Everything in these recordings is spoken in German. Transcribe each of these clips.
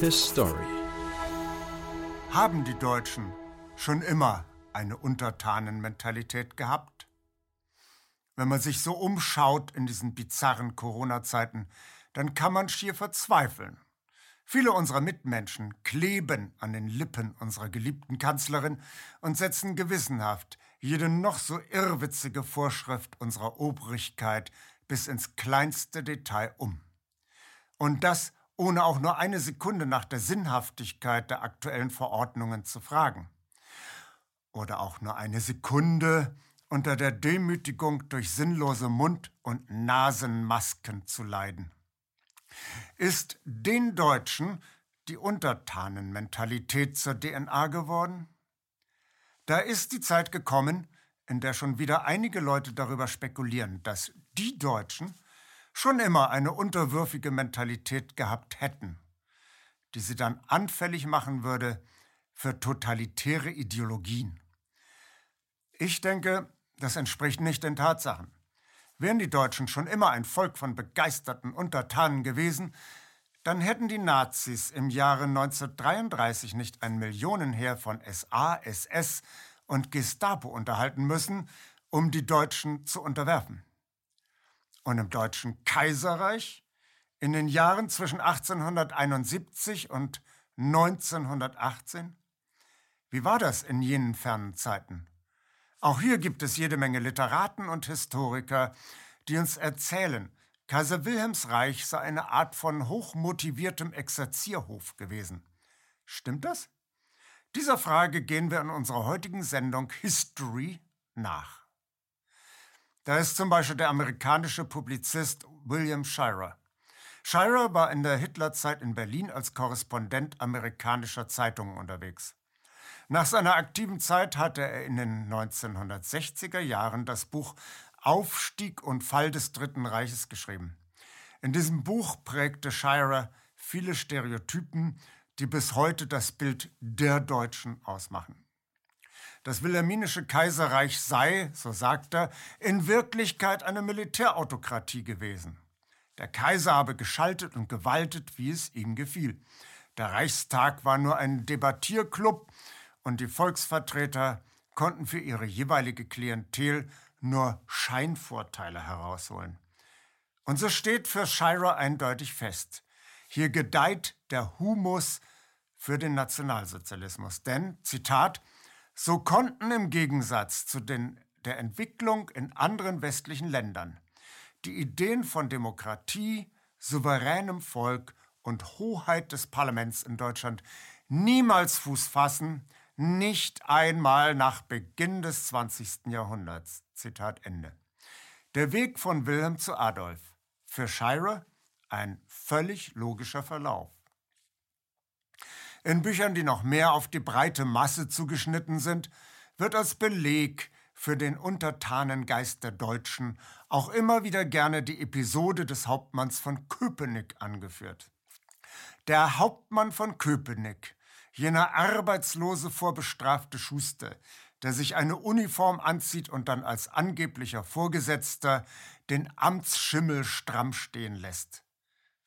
His Story. Haben die Deutschen schon immer eine Untertanenmentalität gehabt? Wenn man sich so umschaut in diesen bizarren Corona-Zeiten, dann kann man schier verzweifeln. Viele unserer Mitmenschen kleben an den Lippen unserer geliebten Kanzlerin und setzen gewissenhaft jede noch so irrwitzige Vorschrift unserer Obrigkeit bis ins kleinste Detail um. Und das ohne auch nur eine Sekunde nach der Sinnhaftigkeit der aktuellen Verordnungen zu fragen. Oder auch nur eine Sekunde unter der Demütigung durch sinnlose Mund- und Nasenmasken zu leiden. Ist den Deutschen die Untertanenmentalität zur DNA geworden? Da ist die Zeit gekommen, in der schon wieder einige Leute darüber spekulieren, dass die Deutschen schon immer eine unterwürfige Mentalität gehabt hätten, die sie dann anfällig machen würde für totalitäre Ideologien. Ich denke, das entspricht nicht den Tatsachen. Wären die Deutschen schon immer ein Volk von begeisterten Untertanen gewesen, dann hätten die Nazis im Jahre 1933 nicht ein Millionenheer von SA, SS und Gestapo unterhalten müssen, um die Deutschen zu unterwerfen. Und im Deutschen Kaiserreich in den Jahren zwischen 1871 und 1918? Wie war das in jenen fernen Zeiten? Auch hier gibt es jede Menge Literaten und Historiker, die uns erzählen, Kaiser Wilhelms Reich sei eine Art von hochmotiviertem Exerzierhof gewesen. Stimmt das? Dieser Frage gehen wir in unserer heutigen Sendung History nach. Da ist zum Beispiel der amerikanische Publizist William Shirer. Shirer war in der Hitlerzeit in Berlin als Korrespondent amerikanischer Zeitungen unterwegs. Nach seiner aktiven Zeit hatte er in den 1960er Jahren das Buch Aufstieg und Fall des Dritten Reiches geschrieben. In diesem Buch prägte Shirer viele Stereotypen, die bis heute das Bild der Deutschen ausmachen. Das wilhelminische Kaiserreich sei, so sagt er, in Wirklichkeit eine Militärautokratie gewesen. Der Kaiser habe geschaltet und gewaltet, wie es ihm gefiel. Der Reichstag war nur ein Debattierclub, und die Volksvertreter konnten für ihre jeweilige Klientel nur Scheinvorteile herausholen. Und so steht für Shirer eindeutig fest, hier gedeiht der Humus für den Nationalsozialismus. Denn, Zitat, so konnten im Gegensatz zu den, der Entwicklung in anderen westlichen Ländern die Ideen von Demokratie, souveränem Volk und Hoheit des Parlaments in Deutschland niemals Fuß fassen, nicht einmal nach Beginn des 20. Jahrhunderts. Zitat Ende. Der Weg von Wilhelm zu Adolf. Für Shirer ein völlig logischer Verlauf. In Büchern, die noch mehr auf die breite Masse zugeschnitten sind, wird als Beleg für den untertanen Geist der Deutschen auch immer wieder gerne die Episode des Hauptmanns von Köpenick angeführt. Der Hauptmann von Köpenick jener arbeitslose, vorbestrafte Schuster, der sich eine Uniform anzieht und dann als angeblicher Vorgesetzter den Amtsschimmel stramm stehen lässt.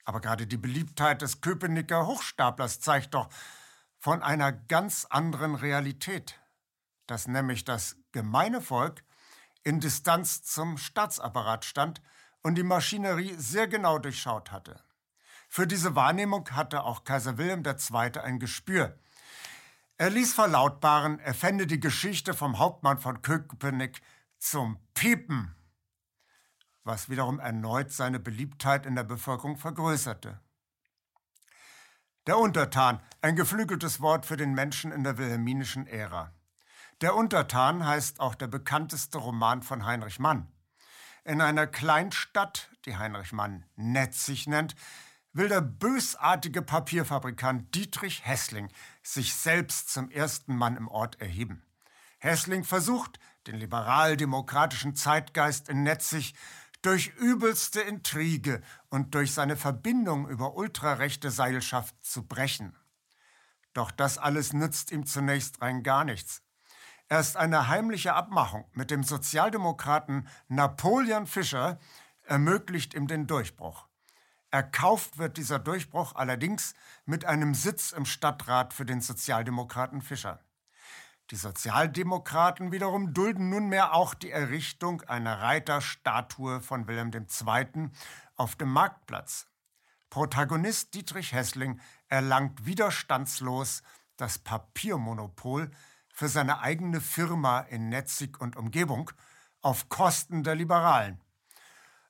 Aber gerade die Beliebtheit des Köpenicker Hochstaplers zeigt doch von einer ganz anderen Realität, dass nämlich das gemeine Volk in Distanz zum Staatsapparat stand und die Maschinerie sehr genau durchschaut hatte. Für diese Wahrnehmung hatte auch Kaiser Wilhelm II. ein Gespür. Er ließ verlautbaren, er fände die Geschichte vom Hauptmann von Köpenick zum Piepen, was wiederum erneut seine Beliebtheit in der Bevölkerung vergrößerte. Der Untertan, ein geflügeltes Wort für den Menschen in der wilhelminischen Ära. Der Untertan heißt auch der bekannteste Roman von Heinrich Mann. In einer Kleinstadt, die Heinrich Mann Netzig nennt, will der bösartige Papierfabrikant Dietrich Hessling sich selbst zum ersten Mann im Ort erheben. Hessling versucht, den liberal-demokratischen Zeitgeist in Netzig durch übelste Intrige und durch seine Verbindung über ultrarechte Seilschaft zu brechen. Doch das alles nützt ihm zunächst rein gar nichts. Erst eine heimliche Abmachung mit dem Sozialdemokraten Napoleon Fischer ermöglicht ihm den Durchbruch. Erkauft wird dieser Durchbruch allerdings mit einem Sitz im Stadtrat für den Sozialdemokraten Fischer. Die Sozialdemokraten wiederum dulden nunmehr auch die Errichtung einer Reiterstatue von Wilhelm II. auf dem Marktplatz. Protagonist Dietrich Hessling erlangt widerstandslos das Papiermonopol für seine eigene Firma in Netzig und Umgebung auf Kosten der Liberalen.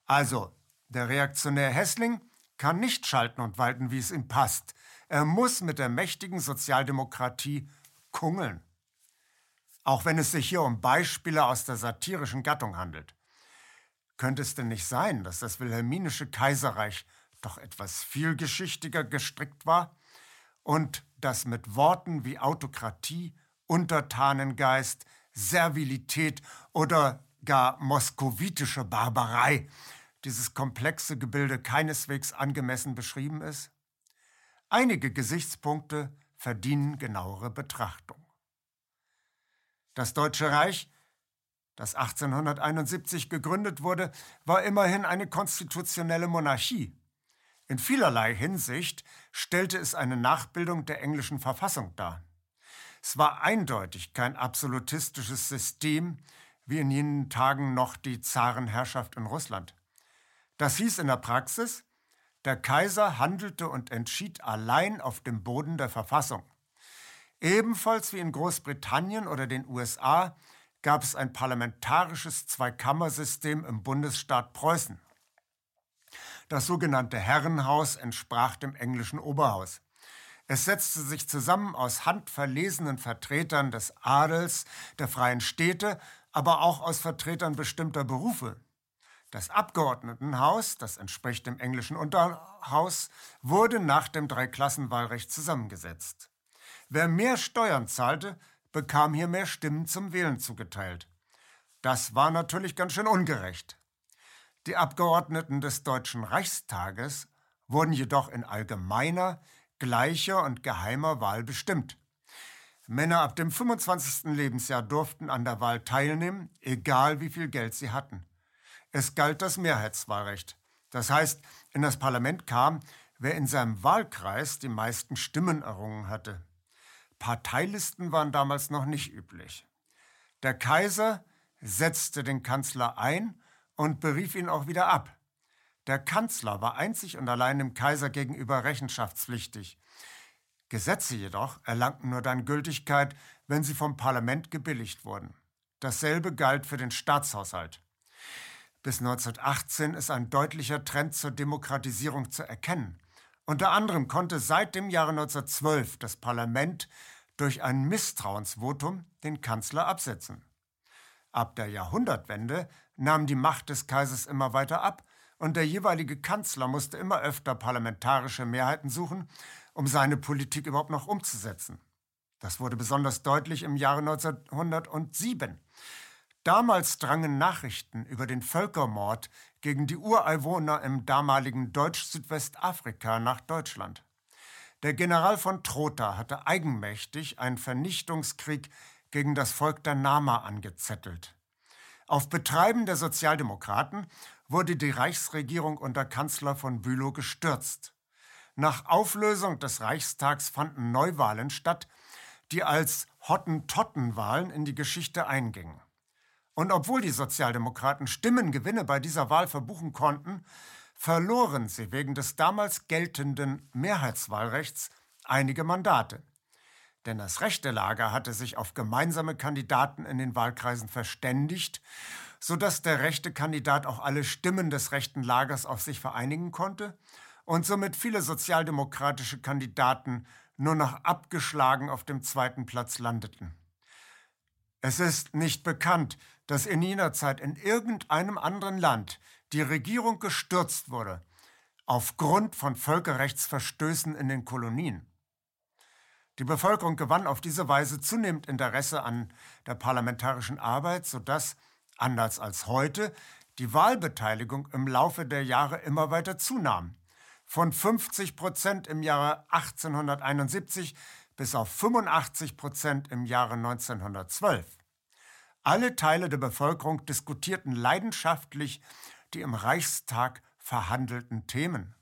Also, der Reaktionär Hessling kann nicht schalten und walten, wie es ihm passt. Er muss mit der mächtigen Sozialdemokratie kungeln. Auch wenn es sich hier um Beispiele aus der satirischen Gattung handelt. Könnte es denn nicht sein, dass das wilhelminische Kaiserreich doch etwas vielgeschichtiger gestrickt war und dass mit Worten wie Autokratie, Untertanengeist, Servilität oder gar moskowitische Barbarei dieses komplexe Gebilde keineswegs angemessen beschrieben ist? Einige Gesichtspunkte verdienen genauere Betrachtung. Das Deutsche Reich, das 1871 gegründet wurde, war immerhin eine konstitutionelle Monarchie. In vielerlei Hinsicht stellte es eine Nachbildung der englischen Verfassung dar. Es war eindeutig kein absolutistisches System, wie in jenen Tagen noch die Zarenherrschaft in Russland. Das hieß in der Praxis, der Kaiser handelte und entschied allein auf dem Boden der Verfassung. Ebenfalls wie in Großbritannien oder den USA gab es ein parlamentarisches Zweikammersystem im Bundesstaat Preußen. Das sogenannte Herrenhaus entsprach dem englischen Oberhaus. Es setzte sich zusammen aus handverlesenen Vertretern des Adels, der freien Städte, aber auch aus Vertretern bestimmter Berufe. Das Abgeordnetenhaus, das entspricht dem englischen Unterhaus, wurde nach dem Dreiklassenwahlrecht zusammengesetzt. Wer mehr Steuern zahlte, bekam hier mehr Stimmen zum Wählen zugeteilt. Das war natürlich ganz schön ungerecht. Die Abgeordneten des Deutschen Reichstages wurden jedoch in allgemeiner, gleicher und geheimer Wahl bestimmt. Männer ab dem 25. Lebensjahr durften an der Wahl teilnehmen, egal wie viel Geld sie hatten. Es galt das Mehrheitswahlrecht. Das heißt, in das Parlament kam, wer in seinem Wahlkreis die meisten Stimmen errungen hatte. Parteilisten waren damals noch nicht üblich. Der Kaiser setzte den Kanzler ein und berief ihn auch wieder ab. Der Kanzler war einzig und allein dem Kaiser gegenüber rechenschaftspflichtig. Gesetze jedoch erlangten nur dann Gültigkeit, wenn sie vom Parlament gebilligt wurden. Dasselbe galt für den Staatshaushalt. Bis 1918 ist ein deutlicher Trend zur Demokratisierung zu erkennen. Unter anderem konnte seit dem Jahre 1912 das Parlament durch ein Misstrauensvotum den Kanzler absetzen. Ab der Jahrhundertwende nahm die Macht des Kaisers immer weiter ab und der jeweilige Kanzler musste immer öfter parlamentarische Mehrheiten suchen, um seine Politik überhaupt noch umzusetzen. Das wurde besonders deutlich im Jahre 1907. Damals drangen Nachrichten über den Völkermord gegen die Ureinwohner im damaligen Deutsch-Südwestafrika nach Deutschland. Der General von Trotha hatte eigenmächtig einen Vernichtungskrieg gegen das Volk der Nama angezettelt. Auf Betreiben der Sozialdemokraten wurde die Reichsregierung unter Kanzler von Bülow gestürzt. Nach Auflösung des Reichstags fanden Neuwahlen statt, die als Hottentottenwahlen in die Geschichte eingingen. Und obwohl die Sozialdemokraten Stimmengewinne bei dieser Wahl verbuchen konnten, verloren sie wegen des damals geltenden Mehrheitswahlrechts einige Mandate. Denn das rechte Lager hatte sich auf gemeinsame Kandidaten in den Wahlkreisen verständigt, sodass der rechte Kandidat auch alle Stimmen des rechten Lagers auf sich vereinigen konnte und somit viele sozialdemokratische Kandidaten nur noch abgeschlagen auf dem zweiten Platz landeten. Es ist nicht bekannt, dass in jener Zeit in irgendeinem anderen Land die Regierung gestürzt wurde, aufgrund von Völkerrechtsverstößen in den Kolonien. Die Bevölkerung gewann auf diese Weise zunehmend Interesse an der parlamentarischen Arbeit, sodass, anders als heute, die Wahlbeteiligung im Laufe der Jahre immer weiter zunahm. Von 50 Prozent im Jahre 1871 bis auf 85 Prozent im Jahre 1912. Alle Teile der Bevölkerung diskutierten leidenschaftlich die im Reichstag verhandelten Themen.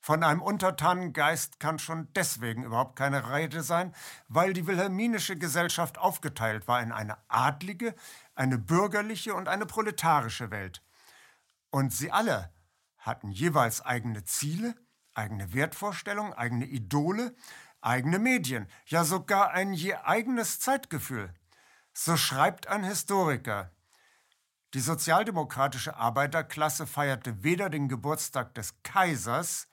Von einem Untertanengeist kann schon deswegen überhaupt keine Rede sein, weil die wilhelminische Gesellschaft aufgeteilt war in eine adlige, eine bürgerliche und eine proletarische Welt. Und sie alle hatten jeweils eigene Ziele, eigene Wertvorstellungen, eigene Idole, eigene Medien, ja sogar ein je eigenes Zeitgefühl. So schreibt ein Historiker. Die sozialdemokratische Arbeiterklasse feierte weder den Geburtstag des Kaisers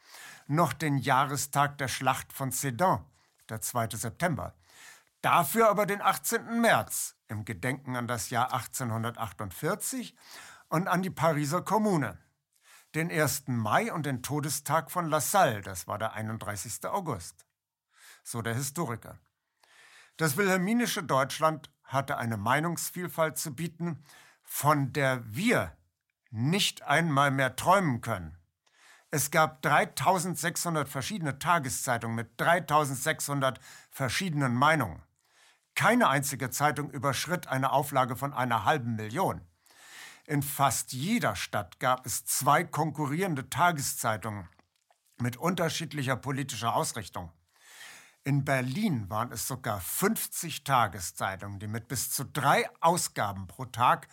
noch den Jahrestag der Schlacht von Sedan, der 2. September. Dafür aber den 18. März im Gedenken an das Jahr 1848 und an die Pariser Kommune, den 1. Mai und den Todestag von La Salle, das war der 31. August. So der Historiker. Das wilhelminische Deutschland hatte eine Meinungsvielfalt zu bieten, von der wir nicht einmal mehr träumen können. Es gab 3600 verschiedene Tageszeitungen mit 3600 verschiedenen Meinungen. Keine einzige Zeitung überschritt eine Auflage von einer halben Million. In fast jeder Stadt gab es zwei konkurrierende Tageszeitungen mit unterschiedlicher politischer Ausrichtung. In Berlin waren es sogar 50 Tageszeitungen, die mit bis zu drei Ausgaben pro Tag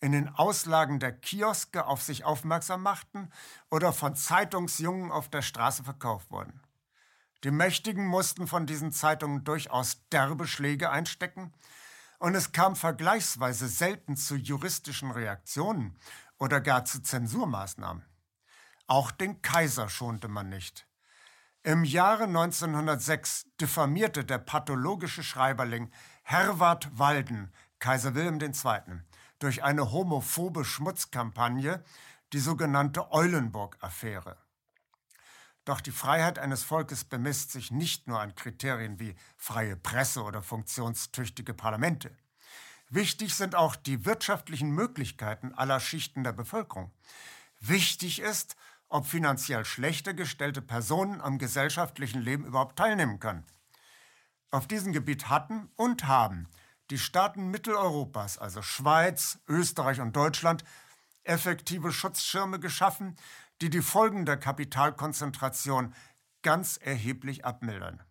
in den Auslagen der Kioske auf sich aufmerksam machten oder von Zeitungsjungen auf der Straße verkauft wurden. Die Mächtigen mussten von diesen Zeitungen durchaus derbe Schläge einstecken, und es kam vergleichsweise selten zu juristischen Reaktionen oder gar zu Zensurmaßnahmen. Auch den Kaiser schonte man nicht. Im Jahre 1906 diffamierte der pathologische Schreiberling Herwart Walden Kaiser Wilhelm II durch eine homophobe Schmutzkampagne, die sogenannte Eulenburg-Affäre. Doch die Freiheit eines Volkes bemisst sich nicht nur an Kriterien wie freie Presse oder funktionstüchtige Parlamente. Wichtig sind auch die wirtschaftlichen Möglichkeiten aller Schichten der Bevölkerung. Wichtig ist, ob finanziell schlechter gestellte Personen am gesellschaftlichen Leben überhaupt teilnehmen können. Auf diesem Gebiet hatten und haben die Staaten Mitteleuropas, also Schweiz, Österreich und Deutschland, effektive Schutzschirme geschaffen, die die Folgen der Kapitalkonzentration ganz erheblich abmildern.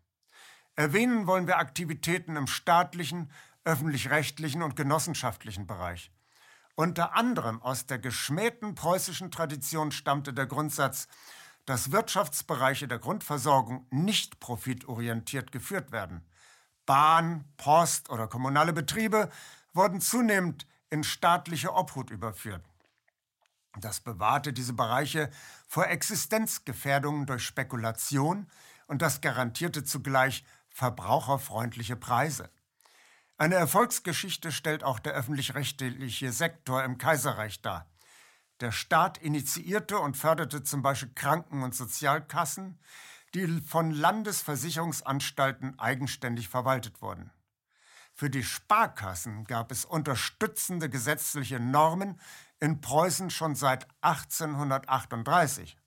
Erwähnen wollen wir Aktivitäten im staatlichen, öffentlich-rechtlichen und genossenschaftlichen Bereich. Unter anderem aus der geschmähten preußischen Tradition stammte der Grundsatz, dass Wirtschaftsbereiche der Grundversorgung nicht profitorientiert geführt werden. Bahn, Post oder kommunale Betriebe wurden zunehmend in staatliche Obhut überführt. Das bewahrte diese Bereiche vor Existenzgefährdungen durch Spekulation und das garantierte zugleich verbraucherfreundliche Preise. Eine Erfolgsgeschichte stellt auch der öffentlich-rechtliche Sektor im Kaiserreich dar. Der Staat initiierte und förderte zum Beispiel Kranken- und Sozialkassen, die von Landesversicherungsanstalten eigenständig verwaltet wurden. Für die Sparkassen gab es unterstützende gesetzliche Normen in Preußen schon seit 1838.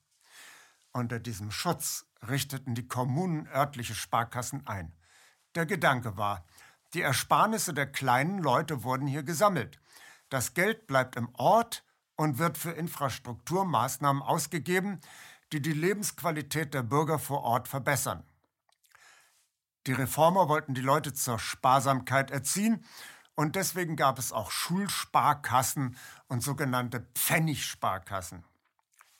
Unter diesem Schutz richteten die Kommunen örtliche Sparkassen ein. Der Gedanke war, die Ersparnisse der kleinen Leute wurden hier gesammelt. Das Geld bleibt im Ort und wird für Infrastrukturmaßnahmen ausgegeben, die die Lebensqualität der Bürger vor Ort verbessern. Die Reformer wollten die Leute zur Sparsamkeit erziehen und deswegen gab es auch Schulsparkassen und sogenannte Pfennigsparkassen.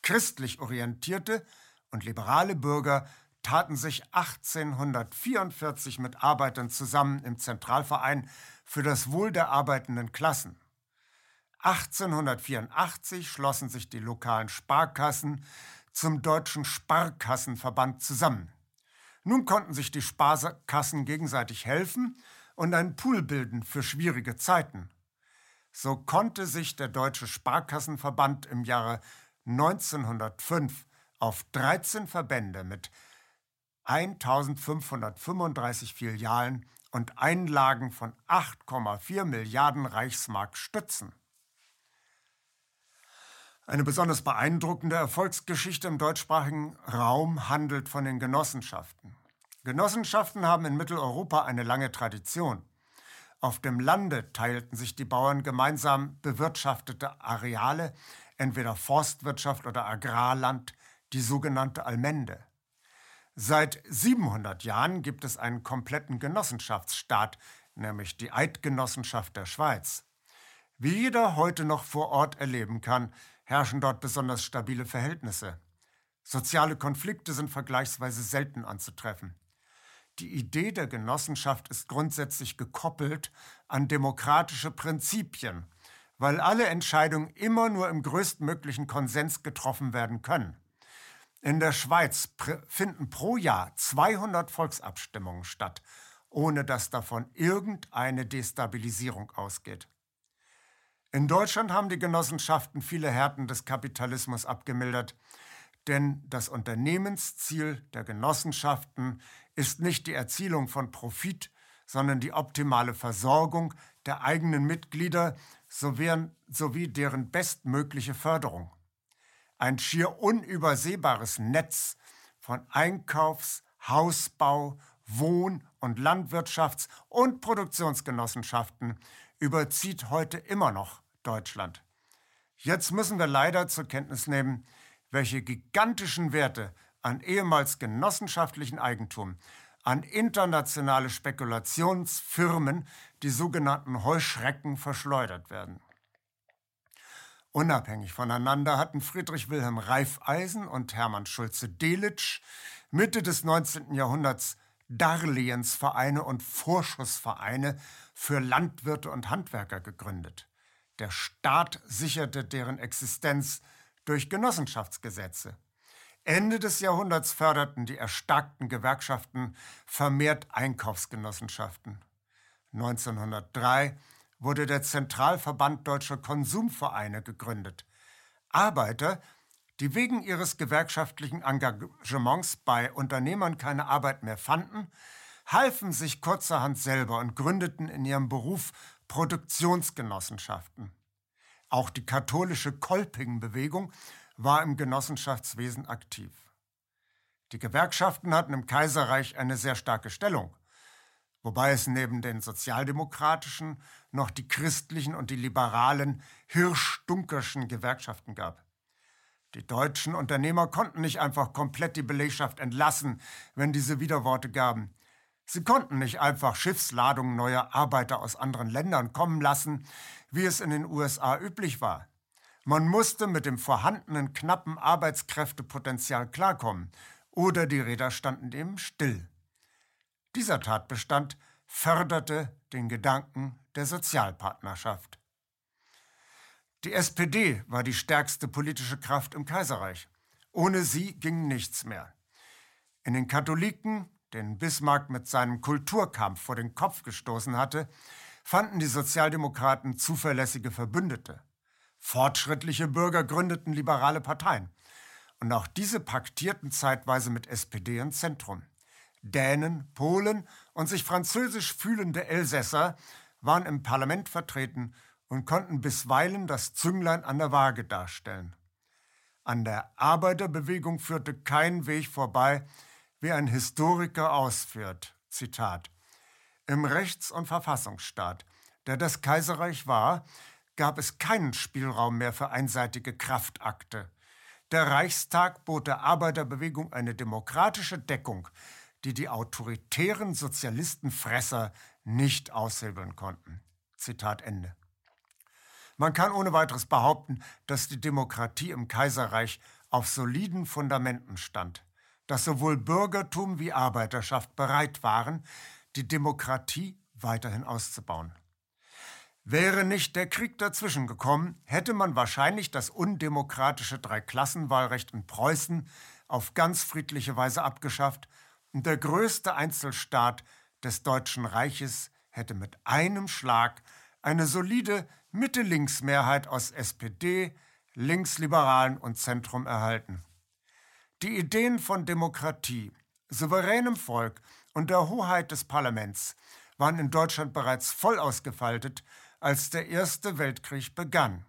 Christlich orientierte und liberale Bürger taten sich 1844 mit Arbeitern zusammen im Zentralverein für das Wohl der arbeitenden Klassen. 1884 schlossen sich die lokalen Sparkassen zum Deutschen Sparkassenverband zusammen. Nun konnten sich die Sparkassen gegenseitig helfen und einen Pool bilden für schwierige Zeiten. So konnte sich der Deutsche Sparkassenverband im Jahre 1905 auf 13 Verbände mit 1535 Filialen und Einlagen von 8,4 Milliarden Reichsmark stützen. Eine besonders beeindruckende Erfolgsgeschichte im deutschsprachigen Raum handelt von den Genossenschaften. Genossenschaften haben in Mitteleuropa eine lange Tradition. Auf dem Lande teilten sich die Bauern gemeinsam bewirtschaftete Areale, entweder Forstwirtschaft oder Agrarland, die sogenannte Allmende. Seit 700 Jahren gibt es einen kompletten Genossenschaftsstaat, nämlich die Eidgenossenschaft der Schweiz. Wie jeder heute noch vor Ort erleben kann, herrschen dort besonders stabile Verhältnisse. Soziale Konflikte sind vergleichsweise selten anzutreffen. Die Idee der Genossenschaft ist grundsätzlich gekoppelt an demokratische Prinzipien, weil alle Entscheidungen immer nur im größtmöglichen Konsens getroffen werden können. In der Schweiz finden pro Jahr 200 Volksabstimmungen statt, ohne dass davon irgendeine Destabilisierung ausgeht. In Deutschland haben die Genossenschaften viele Härten des Kapitalismus abgemildert, denn das Unternehmensziel der Genossenschaften ist nicht die Erzielung von Profit, sondern die optimale Versorgung der eigenen Mitglieder sowie deren bestmögliche Förderung. Ein schier unübersehbares Netz von Einkaufs-, Hausbau, Wohn- und Landwirtschafts- und Produktionsgenossenschaften überzieht heute immer noch Deutschland. Jetzt müssen wir leider zur Kenntnis nehmen, welche gigantischen Werte an ehemals genossenschaftlichen Eigentum, an internationale Spekulationsfirmen, die sogenannten Heuschrecken, verschleudert werden. Unabhängig voneinander hatten Friedrich Wilhelm Reifeisen und Hermann Schulze-Delitzsch Mitte des 19. Jahrhunderts Darlehensvereine und Vorschussvereine für Landwirte und Handwerker gegründet. Der Staat sicherte deren Existenz durch Genossenschaftsgesetze. Ende des Jahrhunderts förderten die erstarkten Gewerkschaften vermehrt Einkaufsgenossenschaften. 1903 wurde der Zentralverband Deutscher Konsumvereine gegründet. Arbeiter, die wegen ihres gewerkschaftlichen Engagements bei Unternehmern keine Arbeit mehr fanden, halfen sich kurzerhand selber und gründeten in ihrem Beruf Produktionsgenossenschaften. Auch die katholische Kolping-Bewegung war im Genossenschaftswesen aktiv. Die Gewerkschaften hatten im Kaiserreich eine sehr starke Stellung, wobei es neben den sozialdemokratischen noch die christlichen und die liberalen Hirsch-Dunkerschen Gewerkschaften gab. Die deutschen Unternehmer konnten nicht einfach komplett die Belegschaft entlassen, wenn diese Widerworte gaben. Sie konnten nicht einfach Schiffsladungen neuer Arbeiter aus anderen Ländern kommen lassen, wie es in den USA üblich war. Man musste mit dem vorhandenen knappen Arbeitskräftepotenzial klarkommen, oder die Räder standen dem still. Dieser Tatbestand förderte den Gedanken der Sozialpartnerschaft. Die SPD war die stärkste politische Kraft im Kaiserreich. Ohne sie ging nichts mehr. In den Katholiken, den Bismarck mit seinem Kulturkampf vor den Kopf gestoßen hatte, fanden die Sozialdemokraten zuverlässige Verbündete. Fortschrittliche Bürger gründeten liberale Parteien. Und auch diese paktierten zeitweise mit SPD im Zentrum. Dänen, Polen und sich französisch fühlende Elsässer waren im Parlament vertreten und konnten bisweilen das Zünglein an der Waage darstellen. An der Arbeiterbewegung führte kein Weg vorbei, wie ein Historiker ausführt. Zitat. Im Rechts- und Verfassungsstaat, der das Kaiserreich war, gab es keinen Spielraum mehr für einseitige Kraftakte. Der Reichstag bot der Arbeiterbewegung eine demokratische Deckung, die die autoritären Sozialistenfresser nicht aushebeln konnten. Zitat Ende. Man kann ohne weiteres behaupten, dass die Demokratie im Kaiserreich auf soliden Fundamenten stand dass sowohl Bürgertum wie Arbeiterschaft bereit waren, die Demokratie weiterhin auszubauen. Wäre nicht der Krieg dazwischen gekommen, hätte man wahrscheinlich das undemokratische Dreiklassenwahlrecht in Preußen auf ganz friedliche Weise abgeschafft und der größte Einzelstaat des Deutschen Reiches hätte mit einem Schlag eine solide Mitte-Links-Mehrheit aus SPD, Linksliberalen und Zentrum erhalten. Die Ideen von Demokratie, souveränem Volk und der Hoheit des Parlaments waren in Deutschland bereits voll ausgefaltet, als der Erste Weltkrieg begann.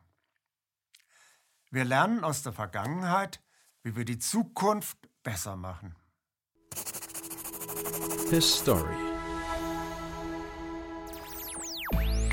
Wir lernen aus der Vergangenheit, wie wir die Zukunft besser machen. His story.